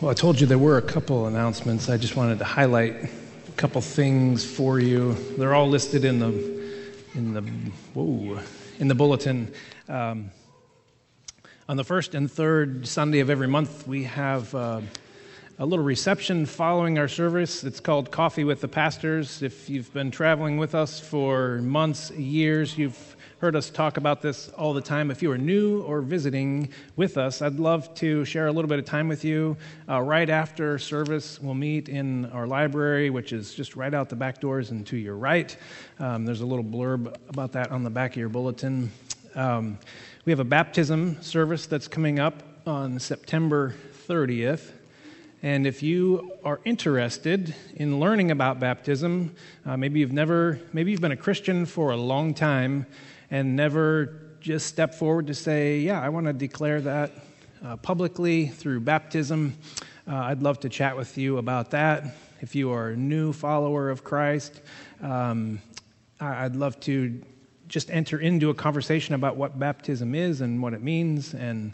Well, I told you there were a couple announcements. I just wanted to highlight a couple things for you. They're all listed in the in the whoa, in the bulletin. Um, on the first and third Sunday of every month, we have uh, a little reception following our service. It's called Coffee with the Pastors. If you've been traveling with us for months, years, you've heard us talk about this all the time. If you are new or visiting with us, I'd love to share a little bit of time with you. Uh, right after service, we'll meet in our library, which is just right out the back doors and to your right. Um, there's a little blurb about that on the back of your bulletin. Um, we have a baptism service that's coming up on September 30th. And if you are interested in learning about baptism, uh, maybe you've never, maybe you've been a Christian for a long time, and never just step forward to say, Yeah, I want to declare that uh, publicly through baptism. Uh, I'd love to chat with you about that. If you are a new follower of Christ, um, I'd love to just enter into a conversation about what baptism is and what it means and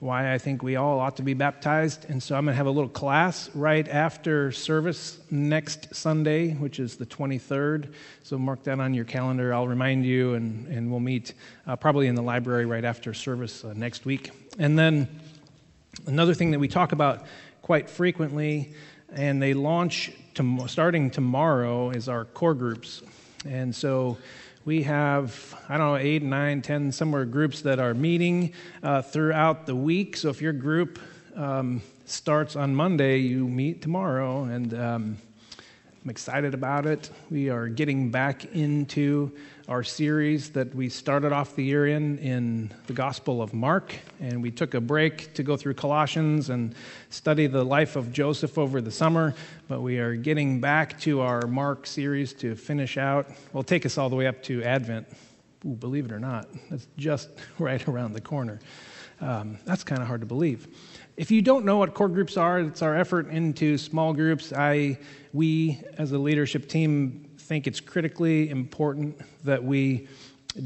why I think we all ought to be baptized. And so I'm going to have a little class right after service next Sunday, which is the 23rd. So mark that on your calendar. I'll remind you, and, and we'll meet uh, probably in the library right after service uh, next week. And then another thing that we talk about quite frequently, and they launch to, starting tomorrow, is our core groups. And so we have, I don't know, eight, nine, ten, somewhere groups that are meeting uh, throughout the week. So if your group um, starts on Monday, you meet tomorrow. And um, I'm excited about it. We are getting back into our series that we started off the year in, in the Gospel of Mark. And we took a break to go through Colossians and study the life of Joseph over the summer. But we are getting back to our Mark series to finish out. Will take us all the way up to Advent. Ooh, believe it or not, that's just right around the corner. Um, that's kind of hard to believe. If you don't know what core groups are, it's our effort into small groups. I, we, as a leadership team, think it's critically important that we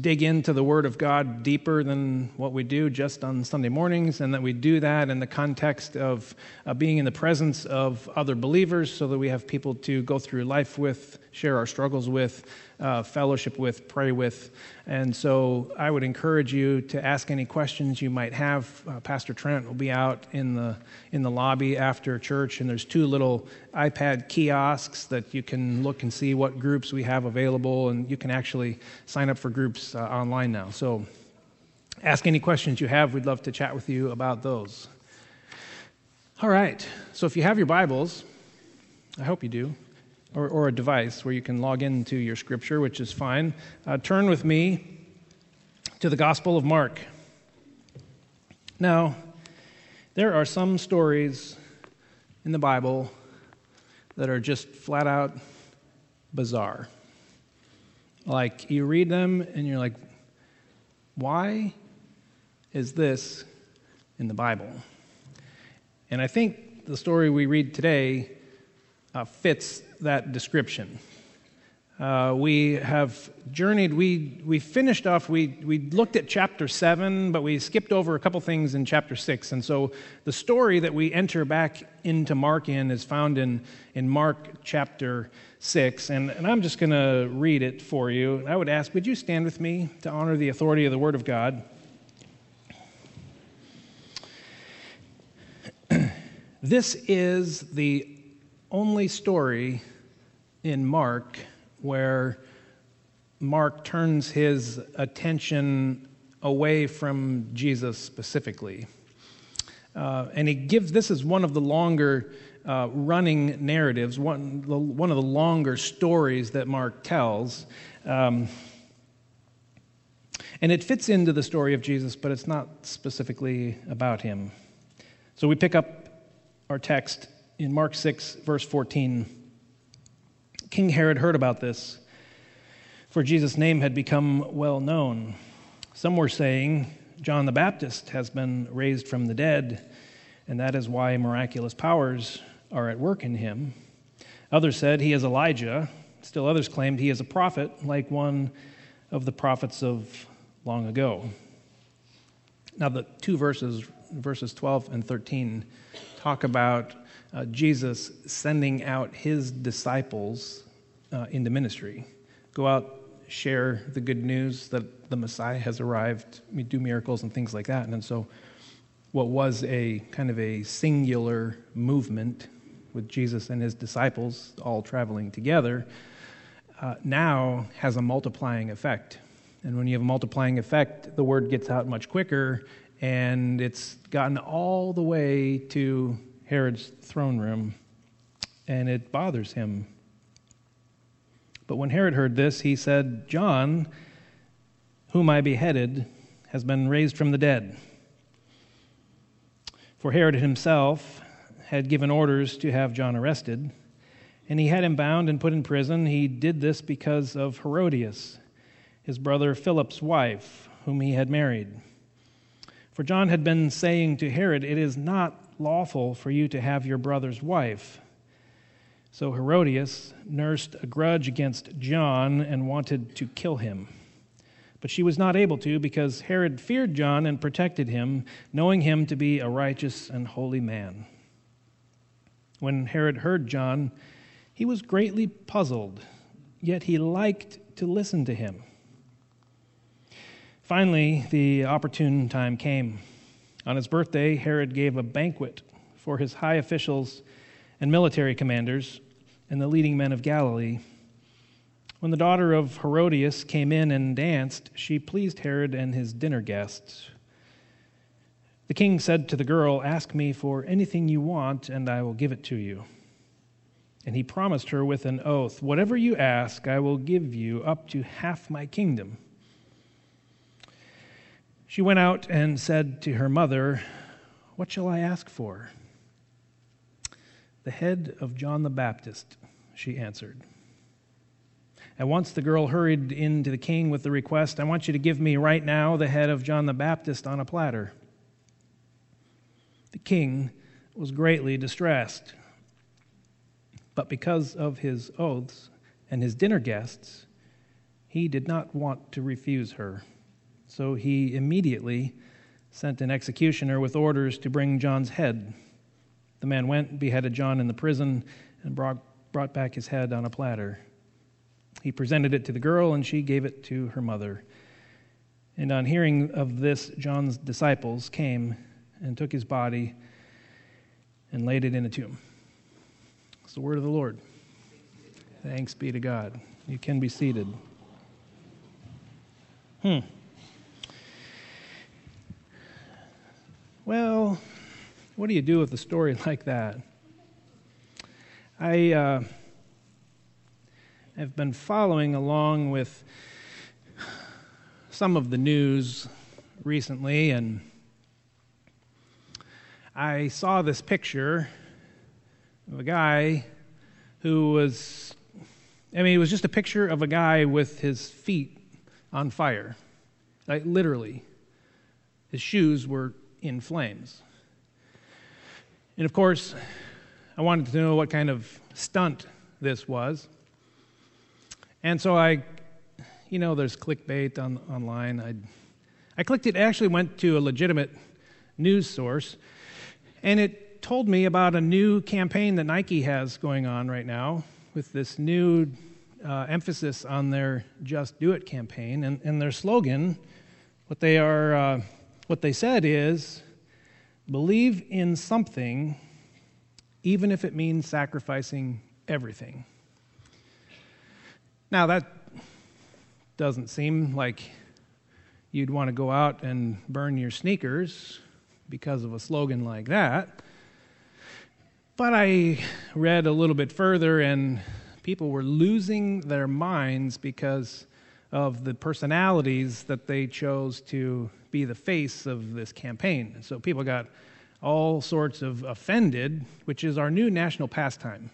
dig into the Word of God deeper than what we do just on Sunday mornings, and that we do that in the context of uh, being in the presence of other believers so that we have people to go through life with, share our struggles with, uh, fellowship with, pray with. And so I would encourage you to ask any questions you might have. Uh, Pastor Trent will be out in the, in the lobby after church, and there's two little iPad kiosks that you can look and see what groups we have available, and you can actually sign up for groups uh, online now. So ask any questions you have. We'd love to chat with you about those. All right, so if you have your Bibles, I hope you do or, or, a device where you can log into your scripture, which is fine. Uh, turn with me to the Gospel of Mark. Now, there are some stories in the Bible that are just flat out bizarre. Like, you read them and you're like, why is this in the Bible? And I think the story we read today uh, fits that description. Uh, we have journeyed, we, we finished off, we, we looked at chapter 7, but we skipped over a couple things in chapter 6. And so the story that we enter back into Mark in is found in, in Mark chapter 6. And, and I'm just going to read it for you. And I would ask, would you stand with me to honor the authority of the Word of God? this is the only story in Mark where Mark turns his attention away from Jesus specifically. Uh, and he gives this is one of the longer uh, running narratives, one, one of the longer stories that Mark tells. Um, and it fits into the story of Jesus, but it's not specifically about him. So we pick up our text in Mark 6, verse 14, King Herod heard about this, for Jesus' name had become well known. Some were saying, John the Baptist has been raised from the dead, and that is why miraculous powers are at work in him. Others said he is Elijah. Still others claimed he is a prophet, like one of the prophets of long ago. Now, the two verses, verses 12 and 13, talk about uh, Jesus sending out his disciples uh, into ministry. Go out, share the good news that the Messiah has arrived, do miracles and things like that. And so, what was a kind of a singular movement with Jesus and his disciples all traveling together uh, now has a multiplying effect. And when you have a multiplying effect, the word gets out much quicker, and it's gotten all the way to Herod's throne room, and it bothers him. But when Herod heard this, he said, John, whom I beheaded, has been raised from the dead. For Herod himself had given orders to have John arrested, and he had him bound and put in prison. He did this because of Herodias, his brother Philip's wife, whom he had married. For John had been saying to Herod, It is not lawful for you to have your brother's wife. So Herodias nursed a grudge against John and wanted to kill him. But she was not able to because Herod feared John and protected him, knowing him to be a righteous and holy man. When Herod heard John, he was greatly puzzled, yet he liked to listen to him. Finally, the opportune time came. On his birthday, Herod gave a banquet for his high officials and military commanders and the leading men of Galilee. When the daughter of Herodias came in and danced, she pleased Herod and his dinner guests. The king said to the girl, Ask me for anything you want, and I will give it to you. And he promised her with an oath, Whatever you ask, I will give you up to half my kingdom. She went out and said to her mother, What shall I ask for? The head of John the Baptist, she answered. At once the girl hurried in to the king with the request I want you to give me right now the head of John the Baptist on a platter. The king was greatly distressed. But because of his oaths and his dinner guests, he did not want to refuse her. So he immediately sent an executioner with orders to bring John's head. The man went, beheaded John in the prison, and brought, brought back his head on a platter. He presented it to the girl, and she gave it to her mother. And on hearing of this, John's disciples came and took his body and laid it in a tomb. It's the word of the Lord. Thanks be to God. You can be seated. Hmm. Well, what do you do with a story like that? I uh, have been following along with some of the news recently, and I saw this picture of a guy who was, I mean, it was just a picture of a guy with his feet on fire. Like, literally. His shoes were in flames. And of course, I wanted to know what kind of stunt this was. And so I, you know, there's clickbait on, online. I, I clicked it, actually went to a legitimate news source, and it told me about a new campaign that Nike has going on right now with this new uh, emphasis on their Just Do It campaign. And, and their slogan, what they are. Uh, what they said is believe in something, even if it means sacrificing everything. Now, that doesn't seem like you'd want to go out and burn your sneakers because of a slogan like that. But I read a little bit further, and people were losing their minds because of the personalities that they chose to be the face of this campaign. so people got all sorts of offended, which is our new national pastime.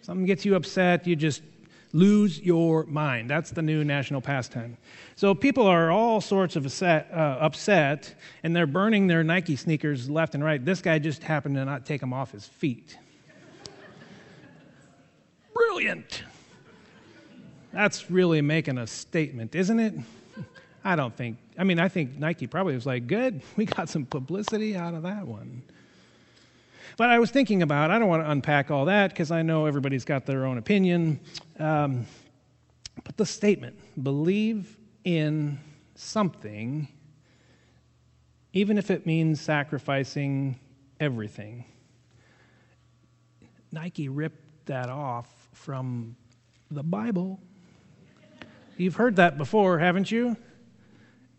Something gets you upset, you just lose your mind. That's the new national pastime. So people are all sorts of upset, uh, upset, and they're burning their Nike sneakers left and right. This guy just happened to not take them off his feet. Brilliant. That's really making a statement, isn't it? I don't think, I mean, I think Nike probably was like, good, we got some publicity out of that one. But I was thinking about, I don't want to unpack all that because I know everybody's got their own opinion. Um, but the statement, believe in something, even if it means sacrificing everything. Nike ripped that off from the Bible. You've heard that before, haven't you?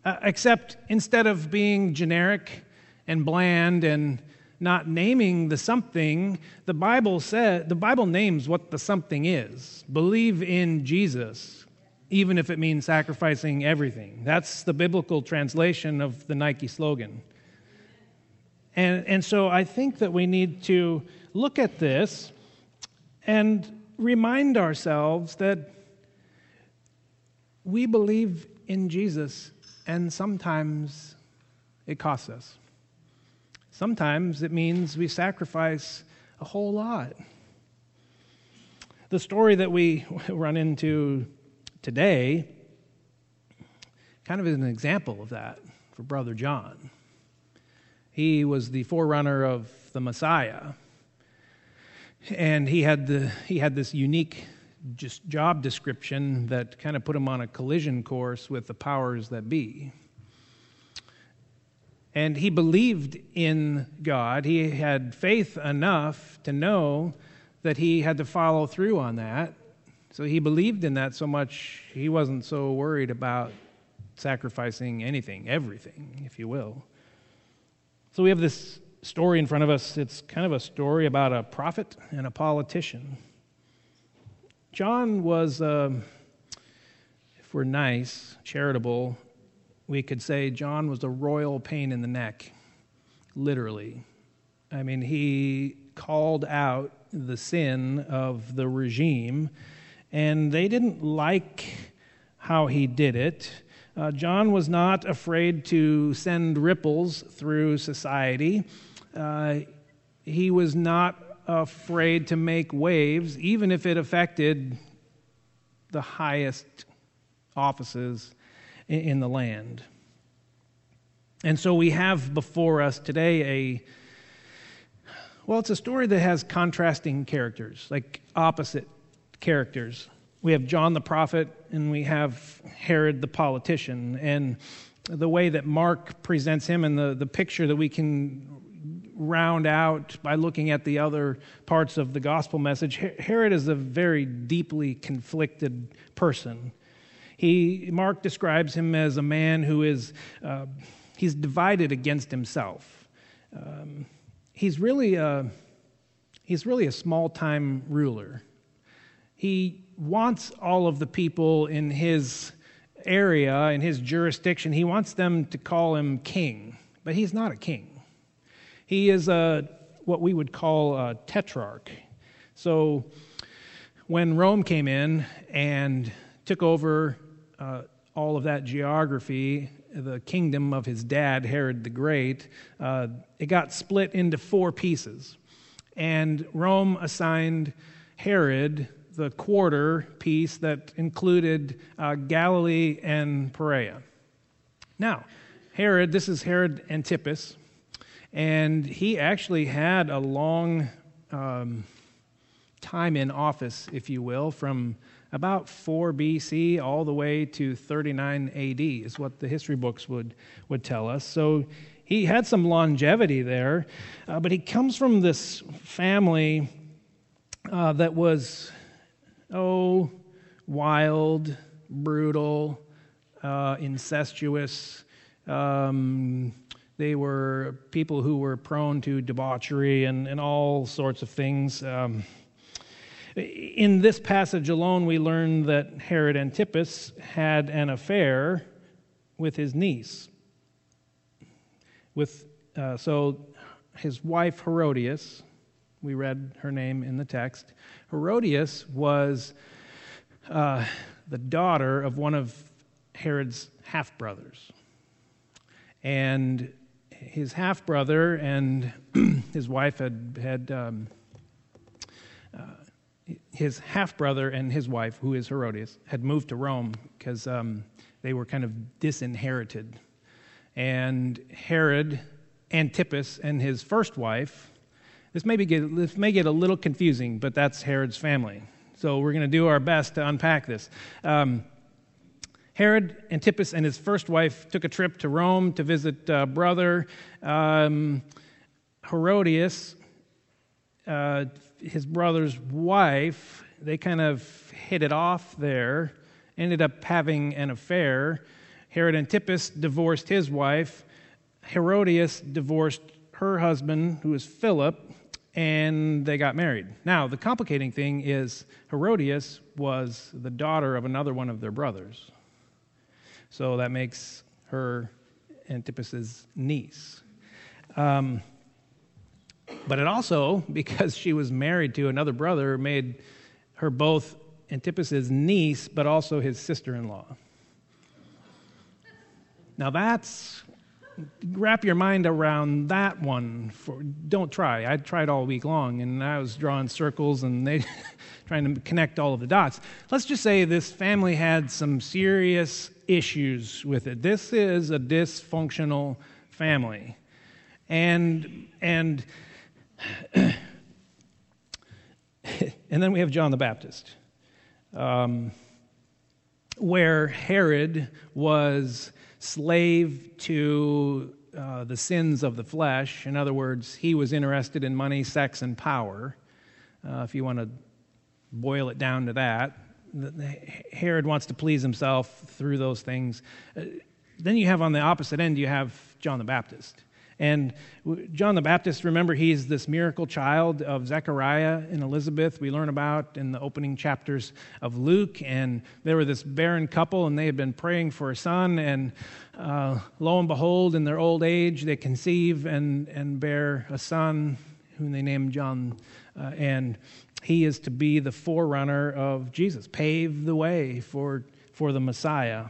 Uh, except instead of being generic and bland and not naming the something, the Bible said the Bible names what the something is. Believe in Jesus, even if it means sacrificing everything. That's the biblical translation of the Nike slogan. And, and so I think that we need to look at this and remind ourselves that we believe in Jesus, and sometimes it costs us. Sometimes it means we sacrifice a whole lot. The story that we run into today kind of is an example of that for Brother John. He was the forerunner of the Messiah and he had the he had this unique just job description that kind of put him on a collision course with the powers that be. And he believed in God. He had faith enough to know that he had to follow through on that. So he believed in that so much, he wasn't so worried about sacrificing anything, everything, if you will. So we have this story in front of us, it's kind of a story about a prophet and a politician. John was, um, if we're nice, charitable, we could say John was a royal pain in the neck, literally. I mean, he called out the sin of the regime, and they didn't like how he did it. Uh, John was not afraid to send ripples through society. Uh, he was not afraid to make waves, even if it affected the highest offices in, the land. And so we have before us today a well, it's a story that has contrasting characters, like opposite characters. We have John the prophet and we have Herod the politician. And the way that Mark presents him and the, the picture that we can round out by looking at the other parts of the gospel message, Herod is a very deeply conflicted person. He, Mark describes him as a man who is uh, he's divided against himself. Um, he's really a, he's really a small time ruler. He wants all of the people in his area, in his jurisdiction, he wants them to call him king, but he's not a king. He is a, what we would call a tetrarch. So when Rome came in and took over uh, all of that geography, the kingdom of his dad, Herod the Great, uh, it got split into four pieces. And Rome assigned Herod the quarter piece that included uh, Galilee and Perea. Now, Herod, this is Herod Antipas. And he actually had a long um, time in office, if you will, from about 4 BC all the way to 39 AD, is what the history books would, would tell us. So he had some longevity there, uh, but he comes from this family uh, that was, oh, wild, brutal, uh, incestuous. Um, they were people who were prone to debauchery and, and all sorts of things. Um, in this passage alone, we learn that Herod Antipas had an affair with his niece. With, uh, so his wife Herodias, we read her name in the text. Herodias was uh, the daughter of one of Herod's half brothers. And his half brother and his wife had had um, uh, his half brother and his wife, who is Herodias, had moved to Rome because um, they were kind of disinherited. And Herod Antipas and his first wife This may, be get, this may get a little confusing, but that's Herod's family. So we're going to do our best to unpack this. Um, Herod Antipas and his first wife took a trip to Rome to visit uh, brother um, Herodias, uh, his brother's wife. They kind of hit it off there, ended up having an affair. Herod Antipas divorced his wife. Herodias divorced her husband, who was Philip, and they got married. Now, the complicating thing is Herodias was the daughter of another one of their brothers. So that makes her Antipas's niece. Um, but it also, because she was married to another brother, made her both Antipas's niece, but also his sister in law. Now that's wrap your mind around that one for don't try. I tried all week long and i was drawing circles and they trying to connect all of the dots. Let's just say this family had some serious issues with it. This is a dysfunctional family. And and and then we have john the baptist um, where herod was slave to uh, the sins of the flesh. In other words, he was interested in money, sex, and power, uh, if you want to boil it down to that. Herod wants to please himself through those things. Uh, then you have on the opposite end, you have John the Baptist. And John the Baptist, remember, he's this miracle child of Zechariah and Elizabeth, we learn about in the opening chapters of Luke. And they were this barren couple, and they had been praying for a son. And uh, lo and behold, in their old age, they conceive and, and bear a son whom they named John. Uh, and he is to be the forerunner of Jesus, pave the way for, for the Messiah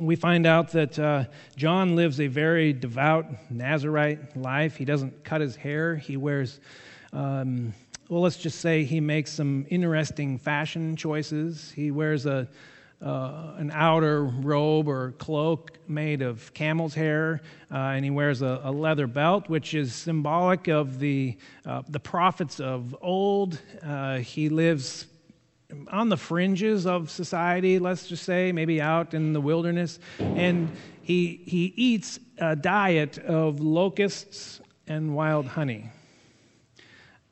we find out that uh, John lives a very devout Nazarite life. He doesn't cut his hair. He wears, um, well, let's just say he makes some interesting fashion choices. He wears a, uh, an outer robe or cloak made of camel's hair, uh, and he wears a, a, leather belt, which is symbolic of the, uh, the prophets of old. Uh, he lives on the fringes of society, let's just say, maybe out in the wilderness, and he, he eats a diet of locusts and wild honey.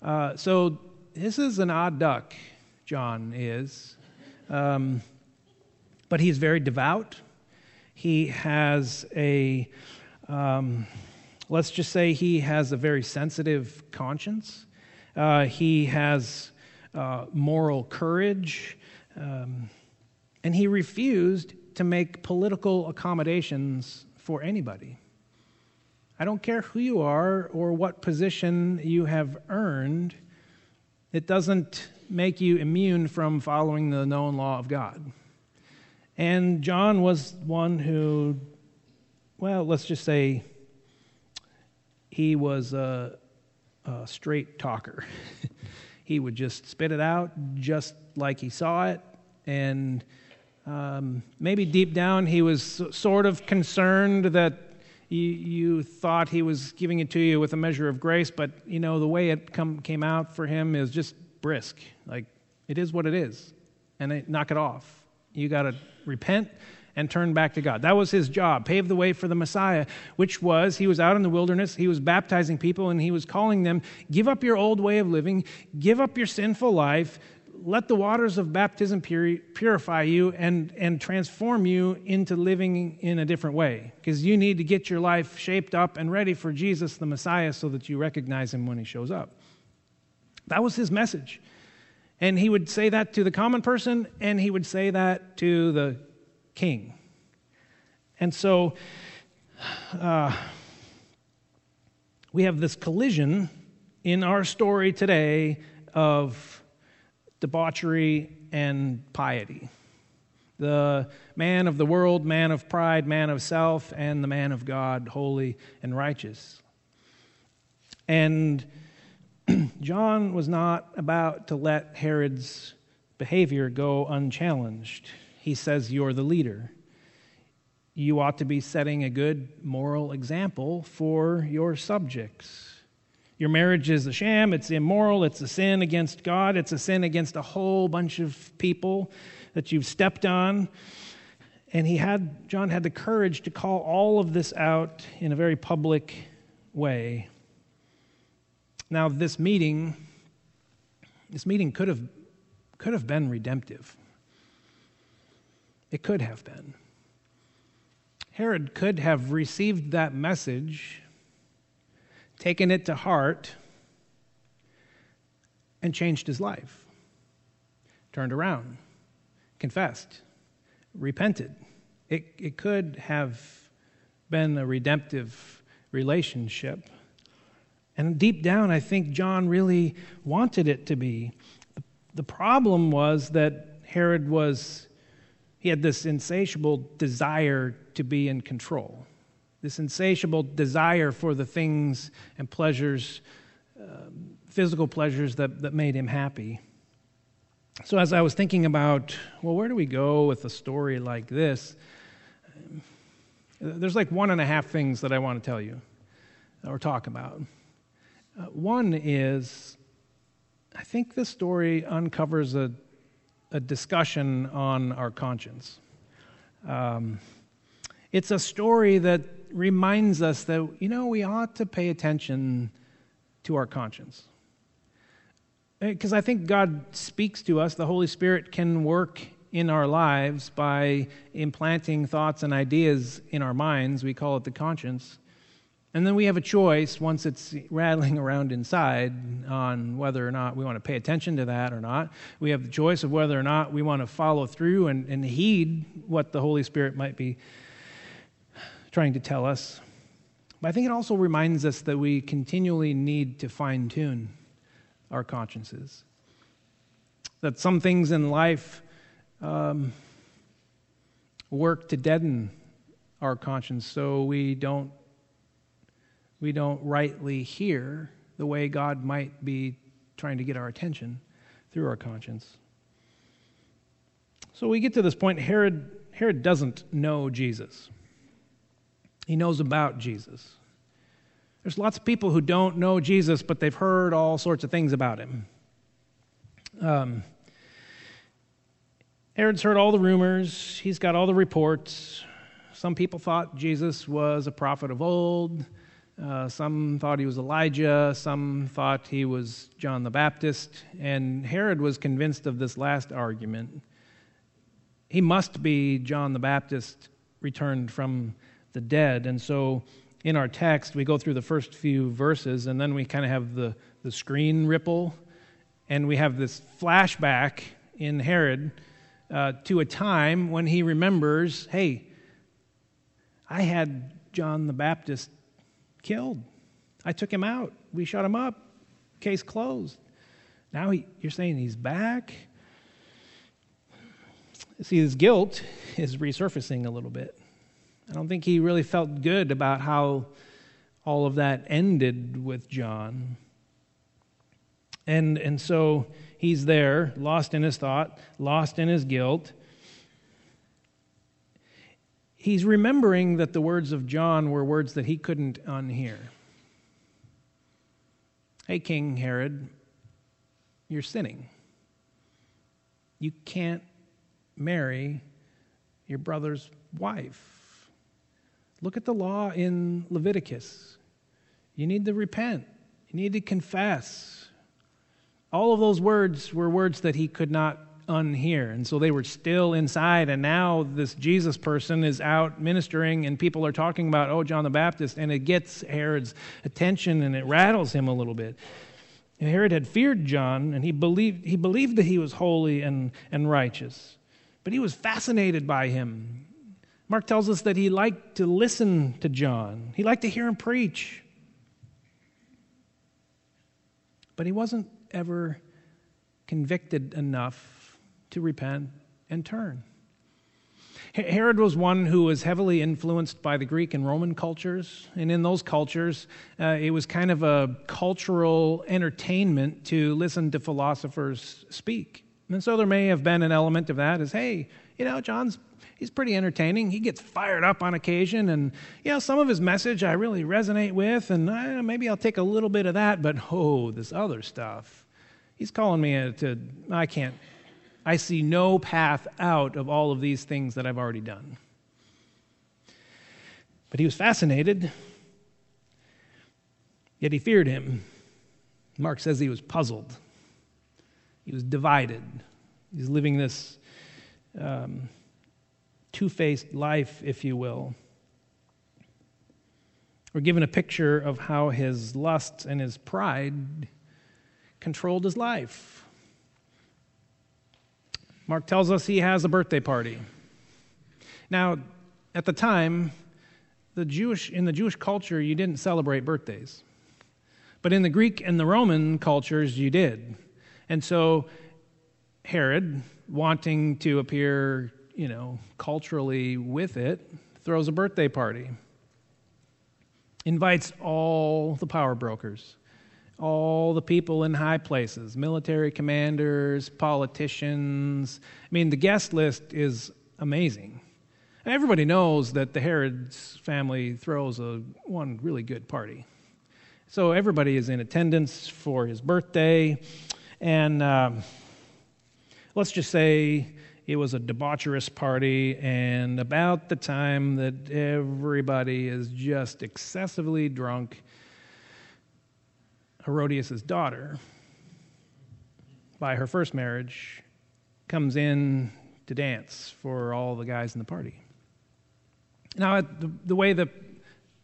Uh, so this is an odd duck, John is. Um, but he's very devout. He has a, um, let's just say, he has a very sensitive conscience. Uh, he has uh, moral courage, um, and he refused to make political accommodations for anybody. I don't care who you are or what position you have earned, it doesn't make you immune from following the known law of God. And John was one who, well, let's just say he was a, a straight talker. he would just spit it out just like he saw it. And um, maybe deep down he was sort of concerned that you, you, thought he was giving it to you with a measure of grace, but you know the way it come, came out for him is just brisk. Like it is what it is, and knock it off. You got to repent and turn back to God. That was his job, pave the way for the Messiah, which was he was out in the wilderness, he was baptizing people, and he was calling them, give up your old way of living, give up your sinful life, let the waters of baptism purify you and, and transform you into living in a different way. Because you need to get your life shaped up and ready for Jesus, the Messiah, so that you recognize him when he shows up. That was his message. And he would say that to the common person, and he would say that to the king. And so uh, we have this collision in our story today of debauchery and piety. The man of the world, man of pride, man of self, and the man of God, holy and righteous. And John was not about to let Herod's behavior go unchallenged he says, You're the leader. You ought to be setting a good moral example for your subjects. Your marriage is a sham, it's immoral, it's a sin against God, it's a sin against a whole bunch of people that you've stepped on. And he had John had the courage to call all of this out in a very public way. Now this meeting this meeting could have could have been redemptive. It could have been. Herod could have received that message, taken it to heart, and changed his life. Turned around, confessed, repented. It, it could have been a redemptive relationship. And deep down, I think John really wanted it to be. The problem was that Herod was he had this insatiable desire to be in control, this insatiable desire for the things and pleasures, uh, physical pleasures that, that made him happy. So, as I was thinking about, well, where do we go with a story like this? There's like one and a half things that I want to tell you or talk about. Uh, one is, I think this story uncovers a a discussion on our conscience. Um, it's a story that reminds us that, you know, we ought to pay attention to our conscience. Because I think God speaks to us, the Holy Spirit can work in our lives by implanting thoughts and ideas in our minds. We call it the conscience. And then we have a choice once it's rattling around inside on whether or not we want to pay attention to that or not. We have the choice of whether or not we want to follow through and, and heed what the Holy Spirit might be trying to tell us. But I think it also reminds us that we continually need to fine tune our consciences. That some things in life um, work to deaden our conscience so we don't we don't rightly hear the way God might be trying to get our attention through our conscience. So we get to this point Herod, Herod doesn't know Jesus. He knows about Jesus. There's lots of people who don't know Jesus, but they've heard all sorts of things about him. Um, Herod's heard all the rumors, he's got all the reports. Some people thought Jesus was a prophet of old. Uh, some thought he was Elijah, some thought he was John the Baptist, and Herod was convinced of this last argument. He must be John the Baptist returned from the dead. And so in our text, we go through the first few verses, and then we kind of have the, the screen ripple, and we have this flashback in Herod uh, to a time when he remembers hey, I had John the Baptist killed. I took him out. We shut him up. Case closed. Now he, you're saying he's back? See, his guilt is resurfacing a little bit. I don't think he really felt good about how all of that ended with John. And, and so he's there, lost in his thought, lost in his guilt he's remembering that the words of John were words that he couldn't unhear. Hey, King Herod, you're sinning. You can't marry your brother's wife. Look at the law in Leviticus. You need to repent, you need to confess. All of those words were words that he could not unhear. And so they were still inside, and now this Jesus person is out ministering, and people are talking about, oh, John the Baptist, and it gets Herod's attention and it rattles him a little bit. And Herod had feared John, and he believed, he believed that he was holy and, and righteous, but he was fascinated by him. Mark tells us that he liked to listen to John, he liked to hear him preach. But he wasn't ever convicted enough to repent and turn. Herod was one who was heavily influenced by the Greek and Roman cultures. And in those cultures, uh, it was kind of a cultural entertainment to listen to philosophers speak. And so there may have been an element of that as, hey, you know, John's, he's pretty entertaining. He gets fired up on occasion, and you know, some of his message I really resonate with, and uh, maybe I'll take a little bit of that. But oh, this other stuff, he's calling me to. I can't. I see no path out of all of these things that I've already done. But he was fascinated, yet he feared him. Mark says he was puzzled. He was divided. He's living this um, two faced life, if you will. We're given a picture of how his lust and his pride controlled his life. Mark tells us he has a birthday party. Now, at the time, the Jewish, in the Jewish culture, you didn't celebrate birthdays. But in the Greek and the Roman cultures, you did. And so Herod, wanting to appear, you know, culturally with it, throws a birthday party. Invites all the power brokers, all the people in high places, military commanders, politicians. I mean, the guest list is amazing. everybody knows that the Herod's family throws a one really good party. So everybody is in attendance for his birthday. And um, let's just say it was a debaucherous party, and about the time that everybody is just excessively drunk, Herodias' daughter, by her first marriage, comes in to dance for all the guys in the party. Now, the, the way that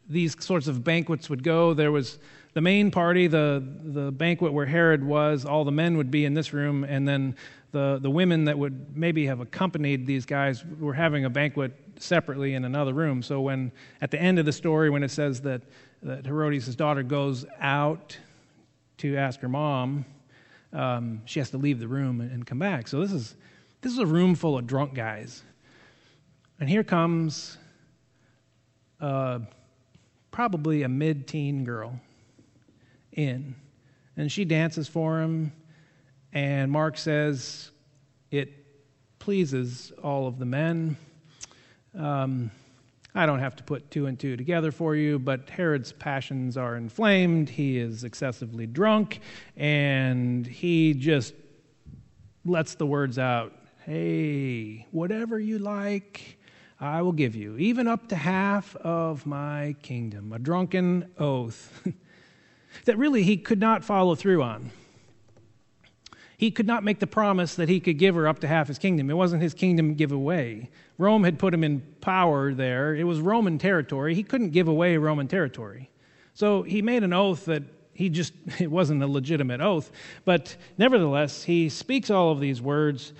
these sorts of banquets would go, there was the main party, the, the banquet where Herod was, all the men would be in this room, and then the, the women that would maybe have accompanied these guys were having a banquet separately in another room. So when at the end of the story, when it says that, that Herodias' daughter goes out to ask her mom, um, she has to leave the room and come back. So this is this is a room full of drunk guys, and here comes uh, probably a mid-teen girl in. And she dances for him, and Mark says it pleases all of the men. Um, I don't have to put two and two together for you, but Herod's passions are inflamed. He is excessively drunk, and he just lets the words out Hey, whatever you like, I will give you, even up to half of my kingdom. A drunken oath. that really he could not follow through on. He could not make the promise that he could give her up to half his kingdom. It wasn't his kingdom give away. Rome had put him in power there. It was Roman territory. He couldn't give away Roman territory. So he made an oath that he just, it wasn't a legitimate oath. But nevertheless, he speaks all of these words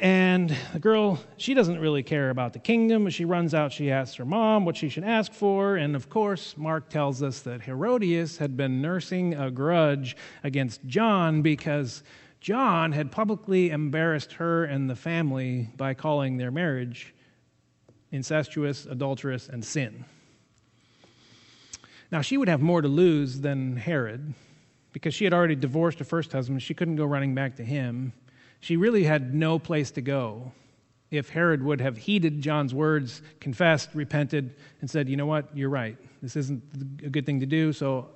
and the girl, she doesn't really care about the kingdom. She runs out, she asks her mom what she should ask for. And of course, Mark tells us that Herodias had been nursing a grudge against John because John had publicly embarrassed her and the family by calling their marriage incestuous, adulterous, and sin. Now, she would have more to lose than Herod because she had already divorced her first husband. She couldn't go running back to him she really had no place to go. If Herod would have heeded John's words, confessed, repented, and said, you know what, you're right, this isn't a good thing to do, so,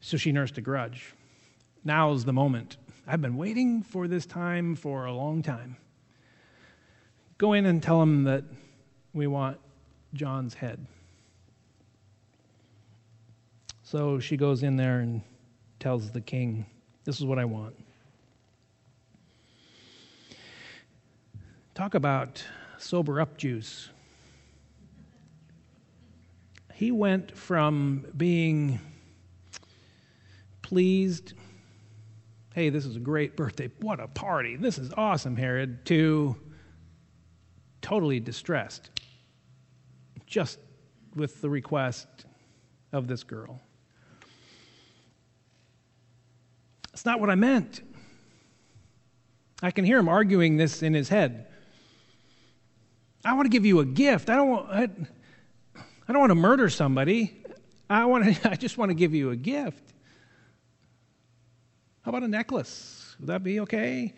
so she nursed a grudge. Now's the moment. I've been waiting for this time for a long time. Go in and tell him that we want John's head. So she goes in there and tells the king, This is what I want. Talk about sober up juice. He went from being pleased, hey, this is a great birthday, what a party, this is awesome, Herod, to totally distressed just with the request of this girl. It's not what I meant. I can hear him arguing this in his head. I want to give you a gift. I don't want, I, I don't want to murder somebody. I, want to, I just want to give you a gift. How about a necklace? Would that be okay?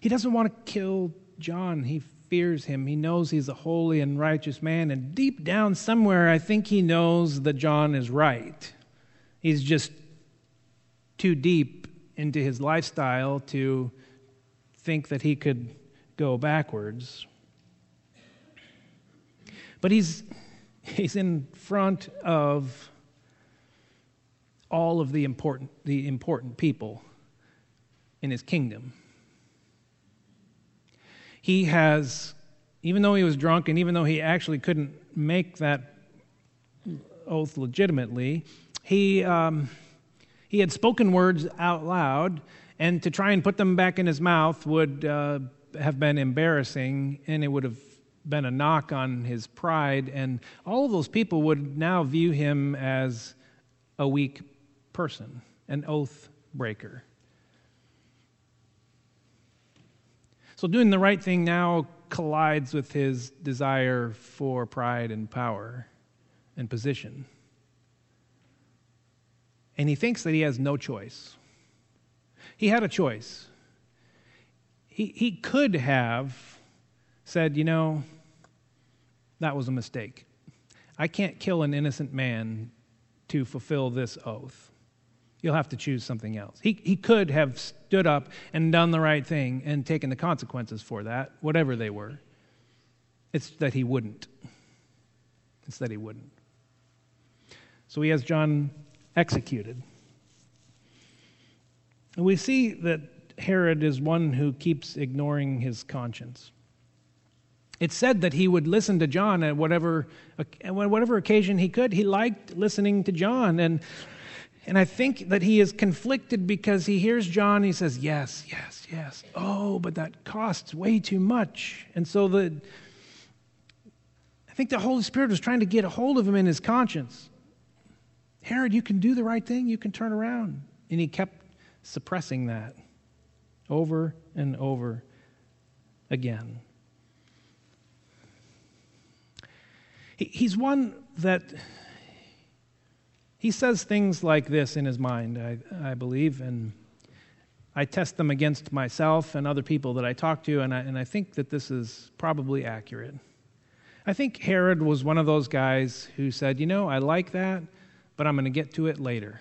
He doesn't want to kill John. He fears him. He knows he's a holy and righteous man. And deep down somewhere, I think he knows that John is right. He's just too deep into his lifestyle to think that he could go backwards. But he's, he's in front of all of the important, the important people in his kingdom. He has, even though he was drunk and even though he actually couldn't make that oath legitimately, he, um, he had spoken words out loud, and to try and put them back in his mouth would uh, have been embarrassing, and it would have been a knock on his pride, and all of those people would now view him as a weak person, an oath breaker. So, doing the right thing now collides with his desire for pride and power and position. And he thinks that he has no choice. He had a choice. He, he could have said, you know, that was a mistake. I can't kill an innocent man to fulfill this oath. You'll have to choose something else. He, he could have stood up and done the right thing and taken the consequences for that, whatever they were. It's that he wouldn't. It's that he wouldn't. So he has John executed. And we see that Herod is one who keeps ignoring his conscience. It's said that he would listen to John at whatever, at whatever occasion he could. He liked listening to John. And, and I think that he is conflicted because he hears John, he says, Yes, yes, yes. Oh, but that costs way too much. And so the, I think the Holy Spirit was trying to get a hold of him in his conscience. Herod, you can do the right thing, you can turn around. And he kept suppressing that over and over again. he's one that he says things like this in his mind, I, I believe, and I test them against myself and other people that I talk to, and I, and I think that this is probably accurate. I think Herod was one of those guys who said, You know, I like that, but I'm going to get to it later.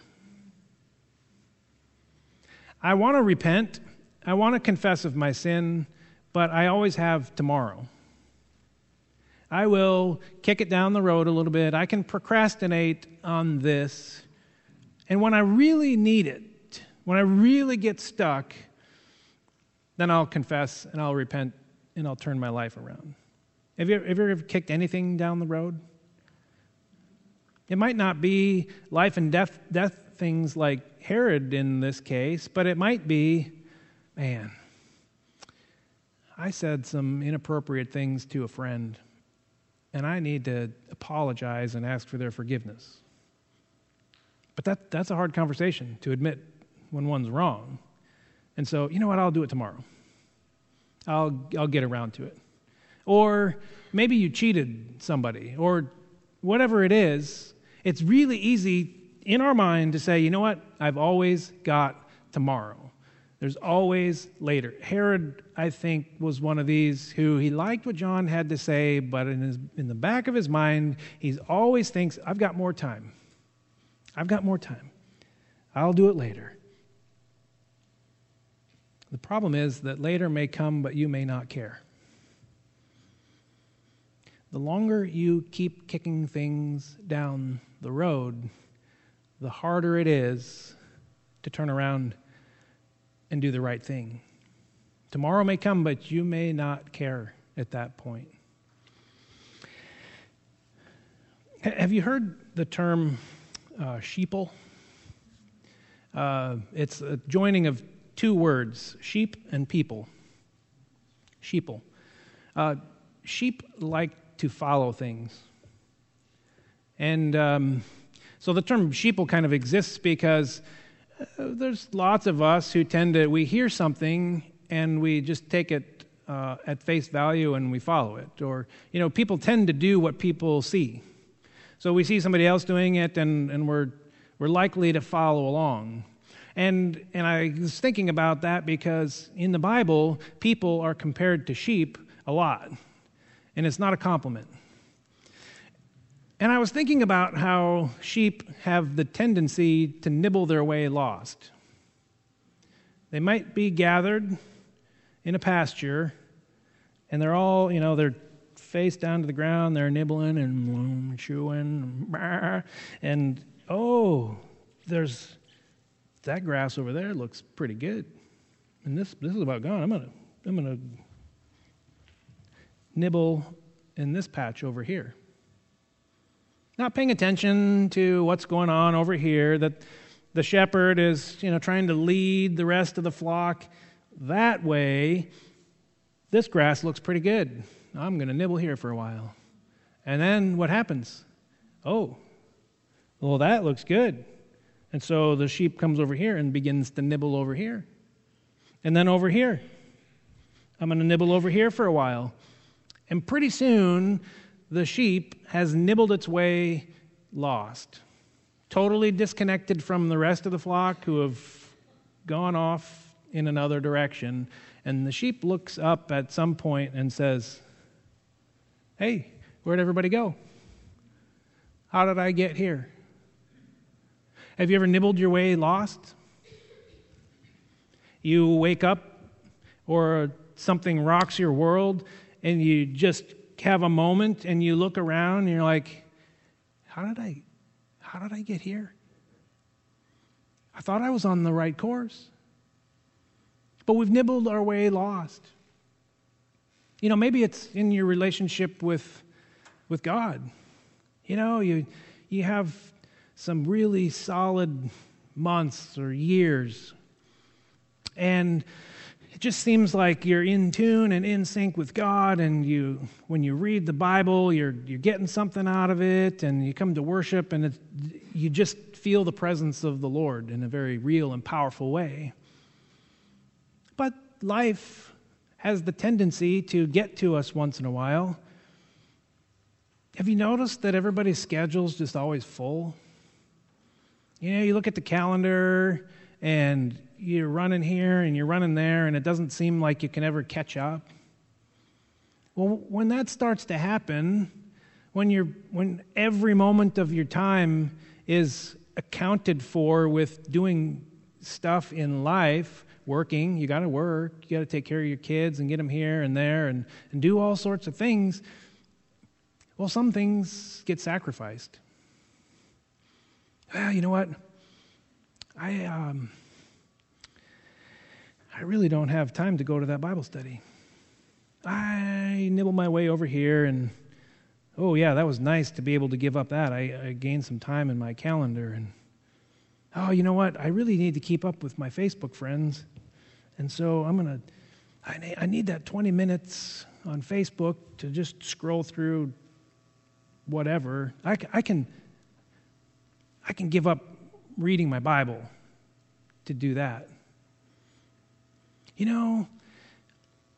I want to repent, I want to confess of my sin, but I always have tomorrow. I will kick it down the road a little bit. I can procrastinate on this. And when I really need it, when I really get stuck, then I'll confess and I'll repent and I'll turn my life around. Have you, have you ever kicked anything down the road? It might not be life and death, death things like Herod in this case, but it might be, man, I said some inappropriate things to a friend and I need to apologize and ask for their forgiveness. But that, that's a hard conversation to admit when one's wrong. And so, you know what? I'll do it tomorrow. I'll, I'll get around to it. Or maybe you cheated somebody, or whatever it is. It's really easy in our mind to say, you know what? I've always got tomorrow. There's always later. Herod, I think, was one of these who he liked what John had to say, but in, his, in the back of his mind, he always thinks, I've got more time. I've got more time. I'll do it later. The problem is that later may come, but you may not care. The longer you keep kicking things down the road, the harder it is to turn around and do the right thing. Tomorrow may come, but you may not care at that point. Have you heard the term uh, sheeple? Uh, it's a joining of two words, sheep and people. Sheeple. Uh, sheep like to follow things. And um, so the term sheeple kind of exists because there's lots of us who tend to, we hear something and we just take it uh, at face value and we follow it. Or, you know, people tend to do what people see. So we see somebody else doing it and, and we're, we're likely to follow along. And, and I was thinking about that because in the Bible, people are compared to sheep a lot, and it's not a compliment. And I was thinking about how sheep have the tendency to nibble their way lost. They might be gathered in a pasture, and they're all, you know, they're face down to the ground, they're nibbling and chewing, and oh, there's that grass over there looks pretty good. And this, this is about gone. I'm gonna, I'm gonna nibble in this patch over here not paying attention to what's going on over here, that the shepherd is, you know, trying to lead the rest of the flock that way. This grass looks pretty good. I'm going to nibble here for a while. And then what happens? Oh, well, that looks good. And so the sheep comes over here and begins to nibble over here. And then over here. I'm going to nibble over here for a while. And pretty soon, the sheep has nibbled its way lost, totally disconnected from the rest of the flock who have gone off in another direction. And the sheep looks up at some point and says, Hey, where'd everybody go? How did I get here? Have you ever nibbled your way lost? You wake up or something rocks your world and you just have a moment and you look around and you're like, how did I how did I get here? I thought I was on the right course. But we've nibbled our way lost. You know, maybe it's in your relationship with with God. You know, you you have some really solid months or years. And it just seems like you're in tune and in sync with God, and you, when you read the Bible, you're, you're getting something out of it, and you come to worship, and it, you just feel the presence of the Lord in a very real and powerful way. But life has the tendency to get to us once in a while. Have you noticed that everybody's schedule is just always full? You know, you look at the calendar and you're running here and you're running there, and it doesn't seem like you can ever catch up. Well, when that starts to happen, when, you're, when every moment of your time is accounted for with doing stuff in life, working, you got to work, you got to take care of your kids and get them here and there and, and do all sorts of things. Well, some things get sacrificed. Well, you know what? I, um, I really don't have time to go to that Bible study. I nibble my way over here, and oh, yeah, that was nice to be able to give up that. I, I gained some time in my calendar, and oh, you know what? I really need to keep up with my Facebook friends. And so I'm going to, I need that 20 minutes on Facebook to just scroll through whatever. I, I, can, I can give up reading my Bible to do that you know,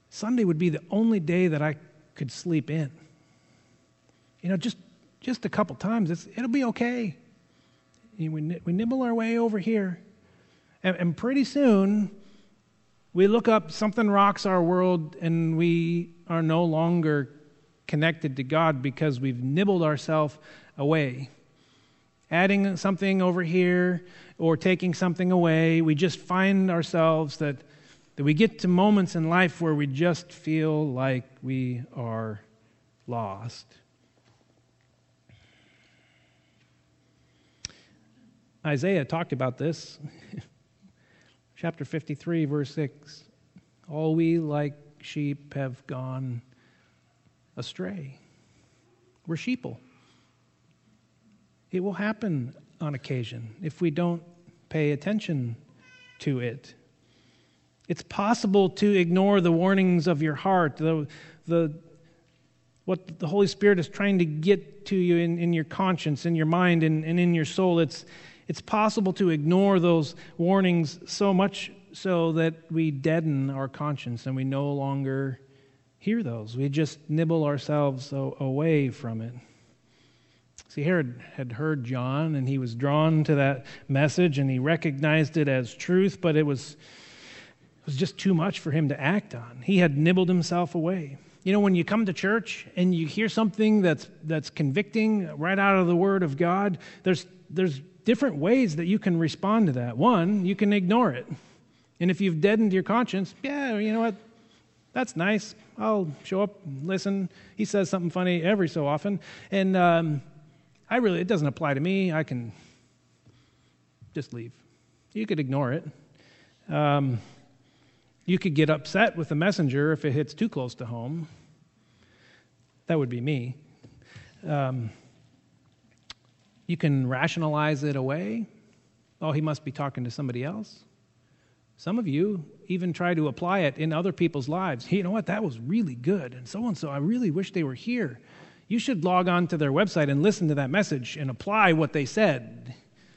Sunday would be the only day that I could sleep in. You know, just just a couple times, it'll be okay. we, we nibble our way over here, and, and pretty soon we look up, something rocks our world, and we are no longer connected to God because we've nibbled ourselves away. Adding something over here or taking something away, we just find ourselves that that we get to moments in life where we just feel like we are lost. Isaiah talked about this. Chapter 53, verse 6. All we like sheep have gone astray. We're sheeple. It will happen on occasion if we don't pay attention to it. It's possible to ignore the warnings of your heart, the, the, what the Holy Spirit is trying to get to you in, in your conscience, in your mind, and, and in your soul. It's, it's possible to ignore those warnings so much so that we deaden our conscience and we no longer hear those. We just nibble ourselves away from it. See, Herod had heard John and he was drawn to that message and he recognized it as truth, but it was, it was just too much for him to act on. He had nibbled himself away. You know, when you come to church and you hear something that's, that's convicting right out of the Word of God, there's, there's different ways that you can respond to that. One, you can ignore it. And if you've deadened your conscience, yeah, you know what? That's nice. I'll show up, listen. He says something funny every so often. And um, I really, it doesn't apply to me. I can just leave. You could ignore it. Um, you could get upset with the messenger if it hits too close to home. That would be me. Um, you can rationalize it away. Oh, he must be talking to somebody else. Some of you even try to apply it in other people's lives. Hey, you know what? That was really good. And so and so, I really wish they were here. You should log on to their website and listen to that message and apply what they said.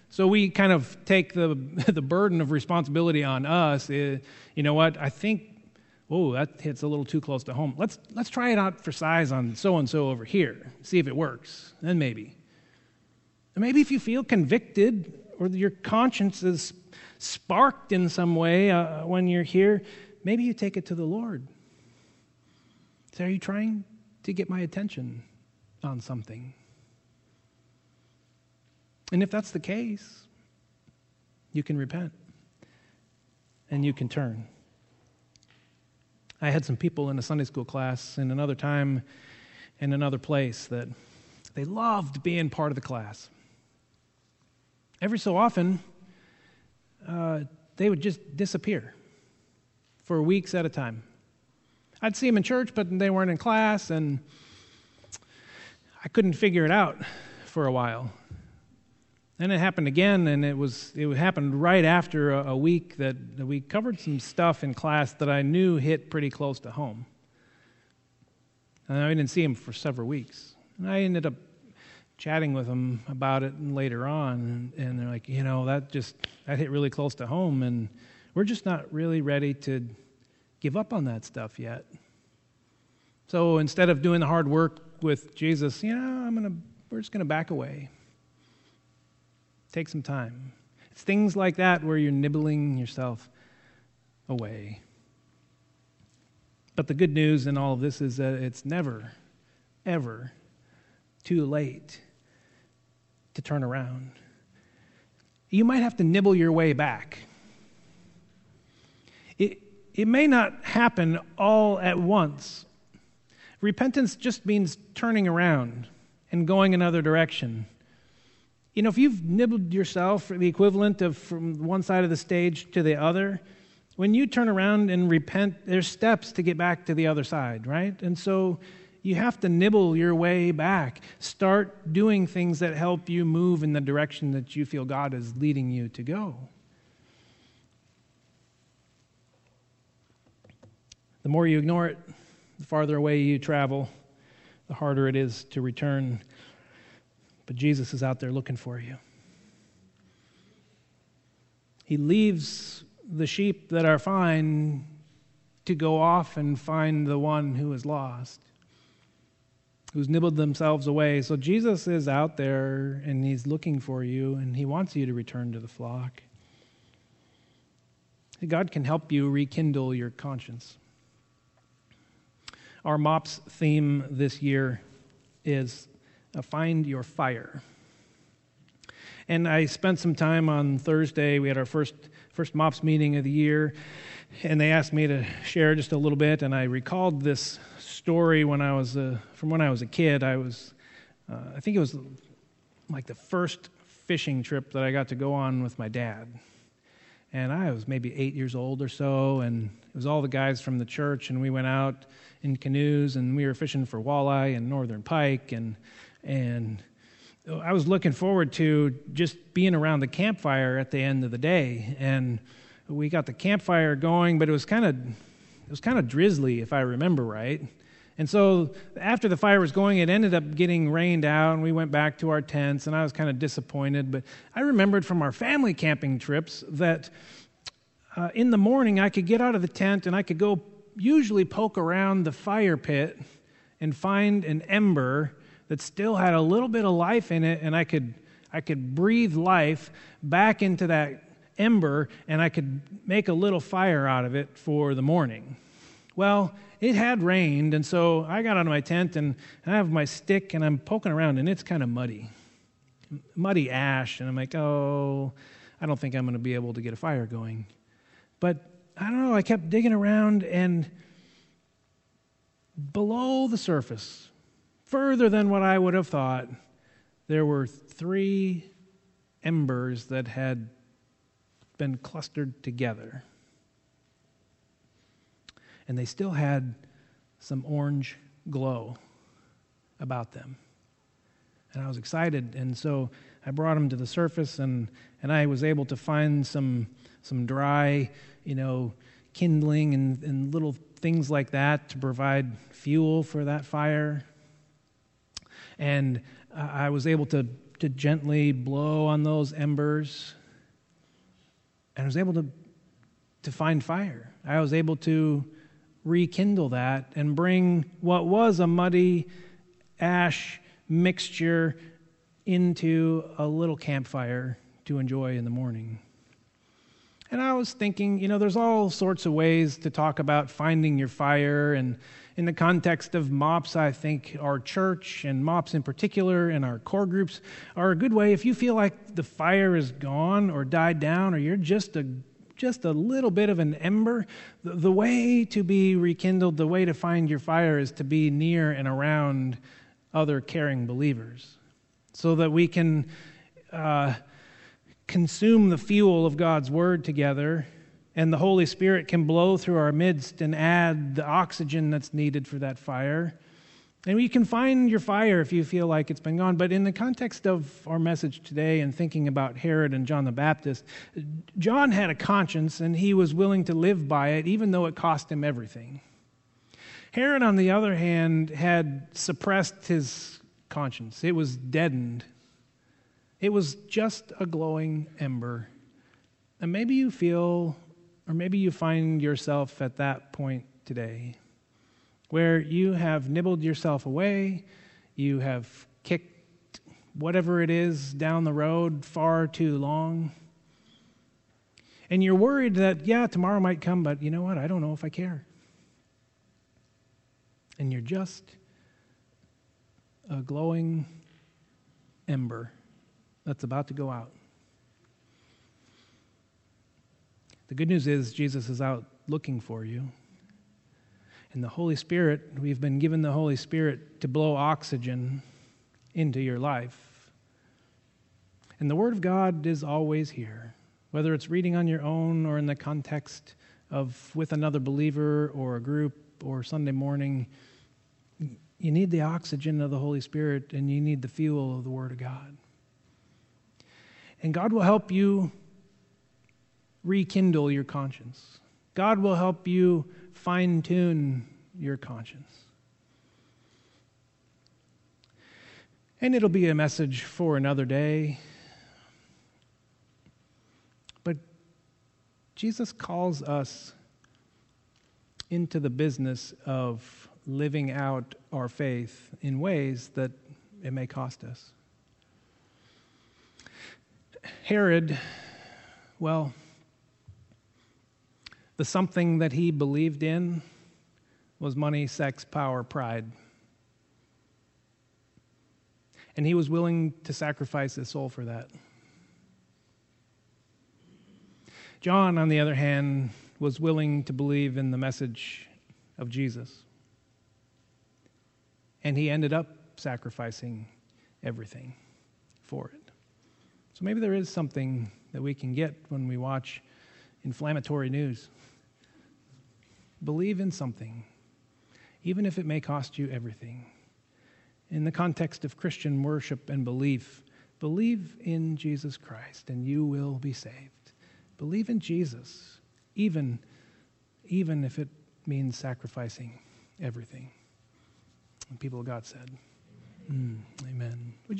So we kind of take the, the burden of responsibility on us. Uh, you know what? I think, oh, that hits a little too close to home. Let's, let's try it out for size on so and so over here, see if it works. Then maybe. And maybe if you feel convicted or your conscience is sparked in some way uh, when you're here, maybe you take it to the Lord. Say, Are you trying to get my attention on something? And if that's the case, you can repent and you can turn. I had some people in a Sunday school class in another time in another place that they loved being part of the class. Every so often, uh, they would just disappear for weeks at a time. I'd see them in church, but they weren't in class, and I couldn't figure it out for a while. Then it happened again, and it was it happened right after a, a week that, we covered some stuff in class that I knew hit pretty close to home. And I didn't see him for several weeks. And I ended up chatting with them about it later on, and they're like, you know, that just that hit really close to home, and we're just not really ready to give up on that stuff yet. So instead of doing the hard work with Jesus, you know, I'm gonna we're just gonna back away. Take some time. It's things like that where you're nibbling yourself away. But the good news in all of this is that it's never, ever too late to turn around. You might have to nibble your way back. It, it may not happen all at once. Repentance just means turning around and going another direction. You know, if you've nibbled yourself the equivalent of from one side of the stage to the other, when you turn around and repent, there's steps to get back to the other side, right? And so you have to nibble your way back. Start doing things that help you move in the direction that you feel God is leading you to go. The more you ignore it, the farther away you travel, the harder it is to return but Jesus is out there looking for you. He leaves the sheep that are fine to go off and find the one who is lost, who's nibbled themselves away. So Jesus is out there and he's looking for you and he wants you to return to the flock. God can help you rekindle your conscience. Our MOPS theme this year is uh, find your fire. And I spent some time on Thursday. We had our first first MOPS meeting of the year, and they asked me to share just a little bit. And I recalled this story when I was uh, from when I was a kid. I was, uh, I think it was like the first fishing trip that I got to go on with my dad. And I was maybe eight years old or so, and it was all the guys from the church, and we went out in canoes, and we were fishing for walleye and northern pike, and and I was looking forward to just being around the campfire at the end of the day. And we got the campfire going, but it was kind of it was kind of drizzly, if I remember right. And so after the fire was going, it ended up getting rained out, and we went back to our tents, and I was kind of disappointed. But I remembered from our family camping trips that uh, in the morning I could get out of the tent and I could go usually poke around the fire pit and find an ember that still had a little bit of life in it, and I could, I could breathe life back into that ember, and I could make a little fire out of it for the morning. Well, it had rained, and so I got out of my tent and I have my stick and I'm poking around, and it's kind of muddy. Muddy ash, and I'm like, oh, I don't think I'm going to be able to get a fire going. But I don't know, I kept digging around, and below the surface, further than what I would have thought, there were three embers that had been clustered together and they still had some orange glow about them. And I was excited, and so I brought them to the surface, and, and I was able to find some, some dry, you know, kindling and, and little things like that to provide fuel for that fire. And I was able to, to gently blow on those embers, and I was able to, to find fire. I was able to rekindle that and bring what was a muddy ash mixture into a little campfire to enjoy in the morning. And I was thinking, you know, there's all sorts of ways to talk about finding your fire. And in the context of MOPS, I think our church and MOPS in particular and our core groups are a good way. If you feel like the fire is gone or died down or you're just a just a little bit of an ember. The, the way to be rekindled, the way to find your fire is to be near and around other caring believers so that we can uh, consume the fuel of God's word together and the Holy Spirit can blow through our midst and add the oxygen that's needed for that fire. And you can find your fire if you feel like it's been gone. But in the context of our message today and thinking about Herod and John the Baptist, John had a conscience and he was willing to live by it, even though it cost him everything. Herod, on the other hand, had suppressed his conscience, it was deadened. It was just a glowing ember. And maybe you feel, or maybe you find yourself at that point today where you have nibbled yourself away, you have kicked whatever it is down the road far too long. And you're worried that, yeah, tomorrow might come, but you know what? I don't know if I care. And you're just a glowing ember that's about to go out. The good news is Jesus is out looking for you. And the Holy Spirit, we've been given the Holy Spirit to blow oxygen into your life. And the Word of God is always here, whether it's reading on your own or in the context of with another believer or a group or Sunday morning. You need the oxygen of the Holy Spirit and you need the fuel of the Word of God. And God will help you rekindle your conscience. God will help you fine tune your conscience. And it'll be a message for another day. But Jesus calls us into the business of living out our faith in ways that it may cost us. Herod, well, the something that he believed in was money, sex, power, pride. And he was willing to sacrifice his soul for that. John, on the other hand, was willing to believe in the message of Jesus. And he ended up sacrificing everything for it. So maybe there is something that we can get when we watch inflammatory news. Believe in something, even if it may cost you everything. In the context of Christian worship and belief, believe in Jesus Christ and you will be saved. Believe in Jesus, even, even if it means sacrificing everything. And people of God said, mm, Amen. You